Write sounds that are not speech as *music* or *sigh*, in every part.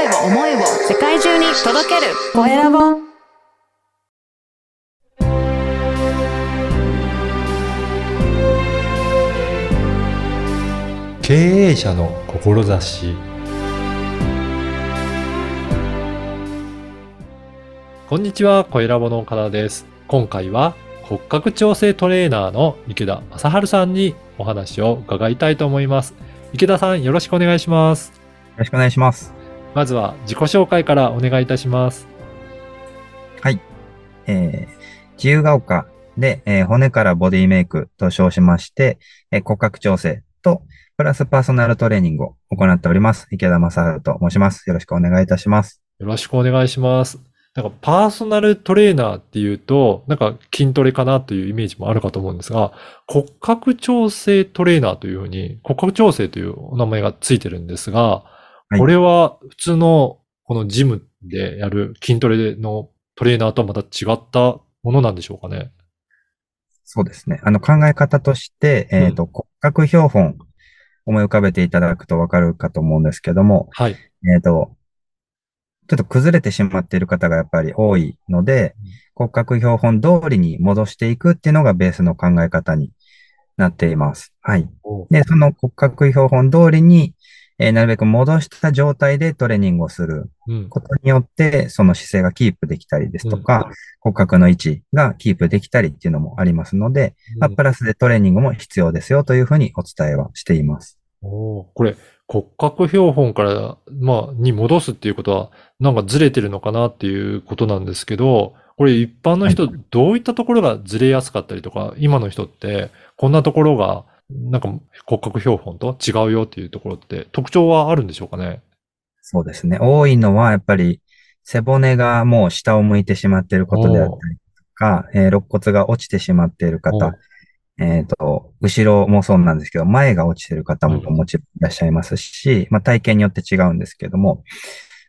声を思いを世界中に届けるコエラボ経営者の志こんにちは、コエラボの岡田です。今回は骨格調整トレーナーの池田正治さんにお話を伺いたいと思います。池田さん、よろしくお願いします。よろしくお願いします。まずは自己紹介からお願いいたします。はい。えー、自由が丘で、えー骨からボディメイクと称しまして、えー骨格調整と、プラスパーソナルトレーニングを行っております。池田正治と申します。よろしくお願いいたします。よろしくお願いします。なんかパーソナルトレーナーっていうと、なんか筋トレかなというイメージもあるかと思うんですが、骨格調整トレーナーというふうに、骨格調整というお名前がついてるんですが、はいこれは普通のこのジムでやる筋トレのトレーナーとはまた違ったものなんでしょうかね。そうですね。あの考え方として、えっ、と、骨格標本、思い浮かべていただくとわかるかと思うんですけども、はい。えっ、と、ちょっと崩れてしまっている方がやっぱり多いのでうん、骨格標本通りに戻していくっていうのがベースの考え方になっています。はい。で、その骨格標本通りに、えーなるべく戻した状態でトレーニングをするうん。ことによって、その姿勢がキープできたりですとか、骨格の位置がキープできたりっていうのもありますので、まあ、プラスでトレーニングも必要ですよというふうにお伝えはしています。おーこれ、骨格標本から、まあ、に戻すっていうことは、なんかずれてるのかなっていうことなんですけど、これ一般の人、どういったところがずれやすかったりとか、今の人って、こんなところが、なんか骨格標本と違うよっていうところって特徴はあるんでしょうかね？そうですね。多いのはやっぱり背骨がもう下を向いてしまっていることであったりとか、えー肋骨が落ちてしまっているお方、えっと、後ろもそうなんですけど、前が落ちている方ももちろんいらっしゃいますし、まあ体型によって違うんですけども、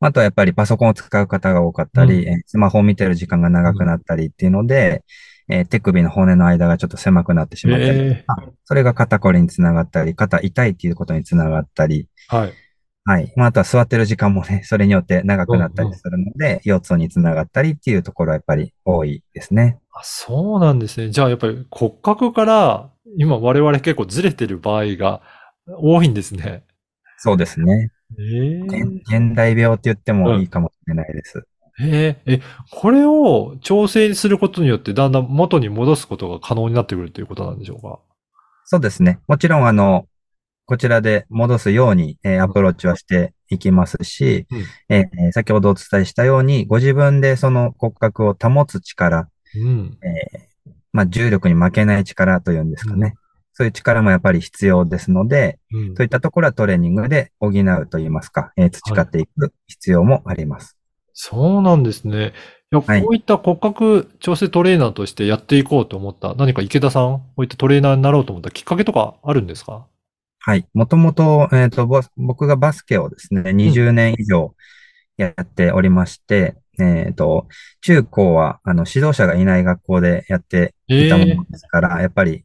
あとはやっぱりパソコンを使う方が多かったり、うんえースマホを見てる時間が長くなったりっていうので、えー手首の骨の間がちょっと狭くなってしまったりえとか、それが肩こりにつながったり、肩痛いっていうことにつながったり、ーはい。はい。まあ、あとは座ってる時間もね、*laughs* それによって長くなったりするので、腰痛につながったりっていうところはやっぱり多いですね。あそうなんですね。じゃあやっぱり骨格から、今我々結構ずれてる場合が多いんですね。そうですね。えー現現代病って言ってもいいかもしれないです。えーえ、これを調整することによってだんだん元に戻すことが可能になってくるということなんでしょうか？そうですね。もちろん、あの、こちらで戻すように、えーアプローチはしていきますし、うんえー先ほどお伝えしたように、ご自分でその骨格を保つ力、うん。えーまあ、重力に負けない力というんですかね。うんそういう力もやっぱり必要ですので、うんそういったところはトレーニングで補うといいますか、えー培っていく必要もあります。そうなんですね。いや、はいこういった骨格調整トレーナーとしてやっていこうと思った、何か池田さん、こういったトレーナーになろうと思ったきっかけとかあるんですか？はい。もともと、えっと、ぼ僕がバスケをですね、20年以上やっておりまして、えっと、中高は、あの、指導者がいない学校でやっていたものですから、やっぱり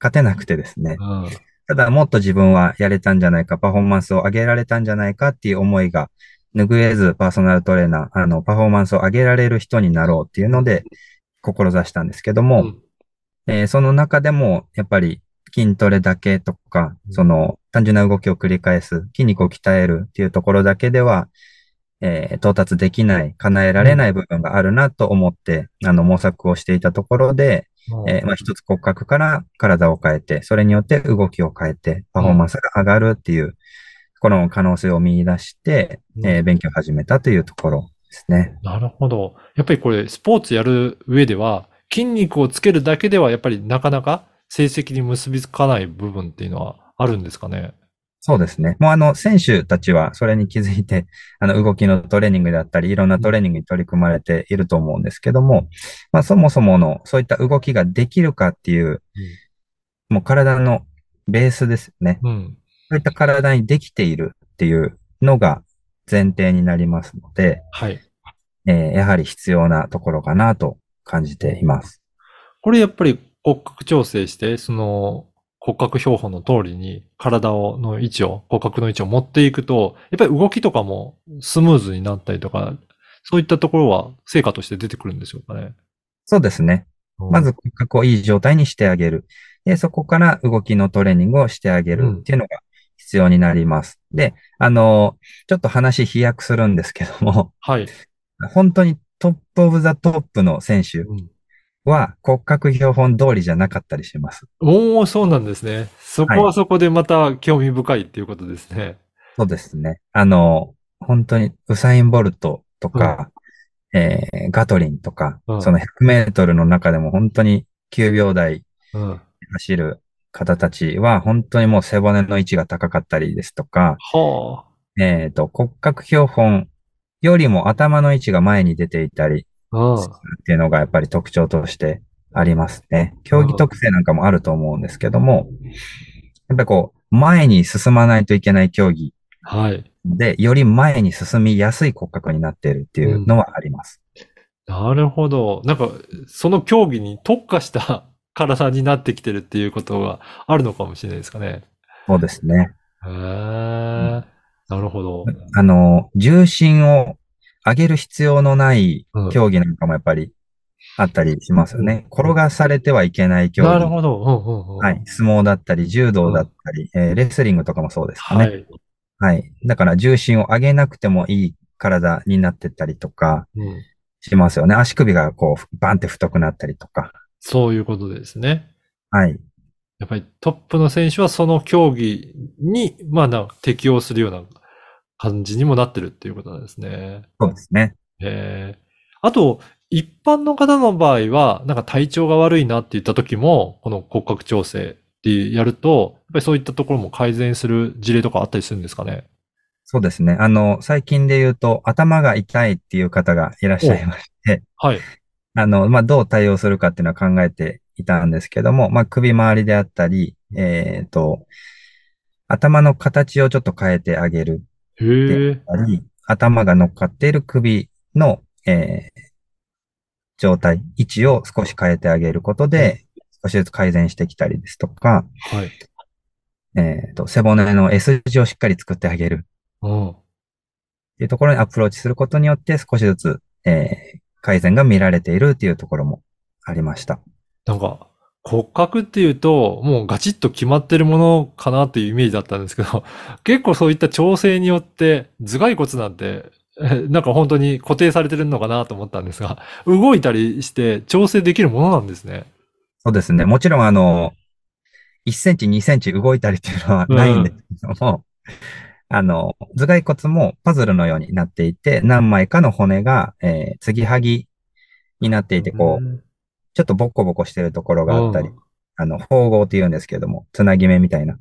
勝てなくてですね。うん。ただ、もっと自分はやれたんじゃないか、パフォーマンスを上げられたんじゃないかっていう思いが、拭えずパーソナルトレーナー、あの、パフォーマンスを上げられる人になろうっていうので、志したんですけども、うん。えーその中でも、やっぱり筋トレだけとかうん、その単純な動きを繰り返す、筋肉を鍛えるっていうところだけでは、えー到達できない、叶えられない部分があるなと思って、あの、模索をしていたところで、えーまあ、一つ骨格から体を変えて、それによって動きを変えて、パフォーマンスが上がるっていう、この可能性を見出して、えー勉強を始めたというところですね。なるほど。やっぱりこれ、スポーツやる上では、筋肉をつけるだけでは、やっぱりなかなか成績に結びつかない部分っていうのはあるんですかね？そうですね。もうあの、選手たちはそれに気づいて、*laughs* あの、動きのトレーニングだったり、いろんなトレーニングに取り組まれていると思うんですけども、まあ、そもそもの、そういった動きができるかっていう、もう体のベースですね。うん。そういった体にできているっていうのが前提になりますので、はい。えーやはり必要なところかなと感じています。これやっぱり骨格調整して、その骨格標本の通りに体をの位置を、骨格の位置を持っていくと、やっぱり動きとかもスムーズになったりとか、そういったところは成果として出てくるんでしょうかね。そうですね。まず骨格をいい状態にしてあげる。で、そこから動きのトレーニングをしてあげるっていうのが必要になります。で、あの、ちょっと話飛躍するんですけども、はい。本当に top of the top の選手うんは骨格標本通りじゃなかったりします。おー、そうなんですね。そこはそこでまた興味深いっていうことですね。そうですね。あの、本当にウサイン・ボルトとか、えーガトリンとか、うんその100メートルの中でも本当に9秒台うん。走る方たちは本当にもう背骨の位置が高かったりですとか、はえっ、と、骨格標本よりも頭の位置が前に出ていたりあ。うん。っていうのがやっぱり特徴としてありますね。競技特性なんかもあると思うんですけども、やっぱりこう、前に進まないといけない競技はい。で、より前に進みやすい骨格になっているっていうのはあります。なるほど。なんか、その競技に特化した体になってきてるっていうことがあるのかもしれないですかね。そうですね。へえ。なるほど。あの、重心を上げる必要のないうん競技なんかもやっぱりあったりしますよね。転がされてはいけない競技。なるほど。うんうんうん。はい。相撲だったり、柔道だったり、えーレスリングとかもそうですかね。はい。はい。だから重心を上げなくてもいい体になってったりとかうん。しますよね。足首がこう、バンって太くなったりとか。そういうことですね。はい。やっぱりトップの選手はその競技に、まあな、適応するような感じにもなってるっていうことなんですね。そうですね。ええあと、一般の方の場合は、なんか体調が悪いなって言った時も、この骨格調整ってやると、やっぱりそういったところも改善する事例とかあったりするんですかね？そうですね。あの、最近で言うと、頭が痛いっていう方がいらっしゃいまして、はい。あの、まあ、どう対応するかっていうのは考えていたんですけども、まあ、首周りであったり、えっと、頭の形をちょっと変えてあげるへ頭が乗っかっている首の、えー状態、位置を少し変えてあげることで、少しずつ改善してきたりですとか、はい。えっと、背骨の S 字をしっかり作ってあげるうん。っていうところにアプローチすることによって少しずつ、えー改善が見られているっていうところもありました。なんか、骨格っていうと、もうガチッと決まってるものかなっていうイメージだったんですけど、*laughs* 結構そういった調整によって、頭蓋骨なんて、え *laughs* なんか本当に固定されてるのかなと思ったんですが、動いたりして調整できるものなんですね。そうですね。もちろんあの、1センチ、2センチ動いたりっていうのはないんですけども、あの、頭蓋骨もパズルのようになっていて、何枚かの骨が、えー継ぎはぎになっていて、こう、うちょっとボコボコしてるところがあったりん、あの、縫合って言うんですけども、つなぎ目みたいな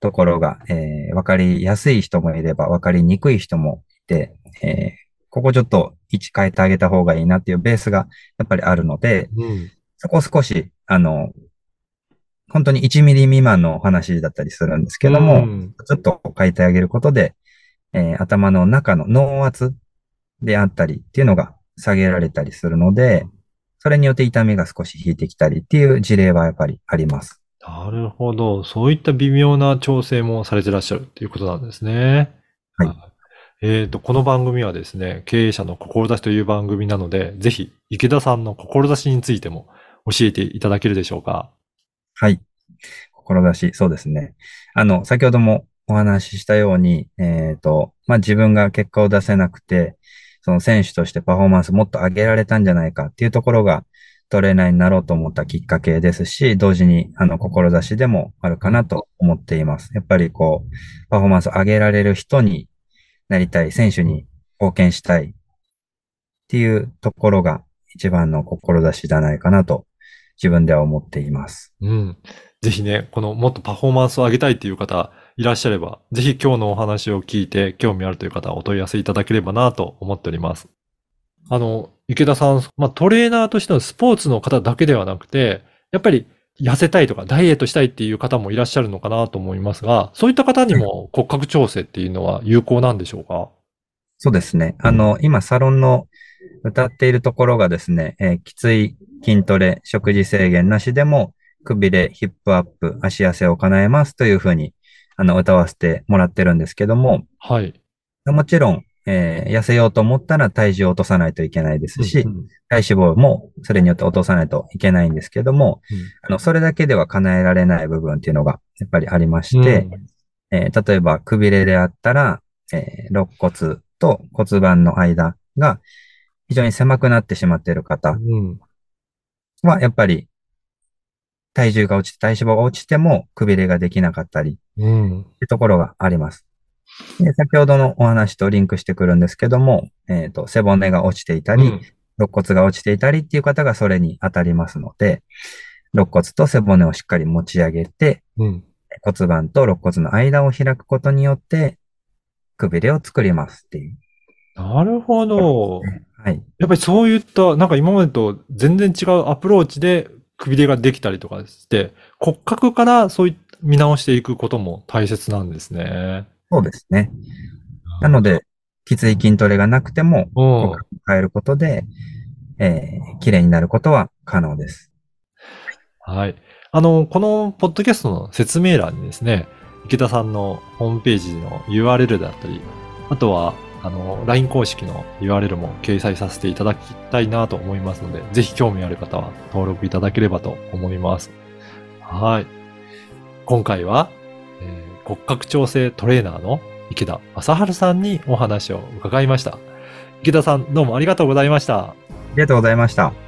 ところが、えーわかりやすい人もいれば、わかりにくい人もいて、えーここちょっと位置変えてあげた方がいいなっていうベースがやっぱりあるので、うん。そこを少し、あの、本当に1ミリ未満のお話だったりするんですけども、うんちょっと変えてあげることで、えー頭の中の脳圧であったりっていうのが下げられたりするので、それによって痛みが少し引いてきたりっていう事例はやっぱりあります。なるほど。そういった微妙な調整もされてらっしゃるっていうことなんですね。はいえっ、と、この番組はですね、経営者の志という番組なので、ぜひ、池田さんの志についても教えていただけるでしょうか？はい。志、そうですね。あの、先ほどもお話ししたように、えっと、まあ、自分が結果を出せなくて、その選手としてパフォーマンスもっと上げられたんじゃないかっていうところがトレーナーになろうと思ったきっかけですし、同時に、あの、志でもあるかなと思っています。やっぱりこう、パフォーマンスを上げられる人になりたい、選手に貢献したいっていうところが一番の志じゃないかなと自分では思っています。うん。ぜひね、このもっとパフォーマンスを上げたいっていう方いらっしゃれば、ぜひ今日のお話を聞いて興味あるという方はお問い合わせいただければなと思っております。あの、池田さん、まあ、トレーナーとしてのスポーツの方だけではなくて、やっぱり痩せたいとかダイエットしたいっていう方もいらっしゃるのかなと思いますが、そういった方にも骨格調整っていうのは有効なんでしょうか？そうですね。あの、今、サロンの歌っているところがですね、えーきつい筋トレ、食事制限なしでもくびれ、ヒップアップ、足痩せを叶えますというふうに、あの、歌わせてもらってるんですけども、はい。もちろん、えー痩せようと思ったら体重を落とさないといけないですし、うんうん。体脂肪もそれによって落とさないといけないんですけども、あの、それだけでは叶えられない部分っていうのがやっぱりありまして、えー例えば、くびれであったら、えー肋骨と骨盤の間が非常に狭くなってしまっている方うん。は、やっぱり、体重が落ちて、体脂肪が落ちても、くびれができなかったり、っうん。ていうところがあります。で先ほどのお話とリンクしてくるんですけども、えっ、と、背骨が落ちていたり、うん肋骨が落ちていたりっていう方がそれに当たりますので、肋骨と背骨をしっかり持ち上げて、うん。骨盤と肋骨の間を開くことによって、くびれを作りますっていう。なるほど。はい。やっぱりそういった、なんか今までと全然違うアプローチでくびれができたりとかして、骨格からそうい見直していくことも大切なんですね。そうですね。なので、きつい筋トレがなくても、うん骨格を変えることで、えー、綺麗になることは可能です。はい。あの、このポッドキャストの説明欄にですね、池田さんのホームページの URL だったり、あとは、あの、LINE 公式の URL も掲載させていただきたいなと思いますので、ぜひ興味ある方は登録いただければと思います。はい。今回は、えー骨格調整トレーナーの池田正治さんにお話を伺いました。池田さん、どうもありがとうございました。ありがとうございました。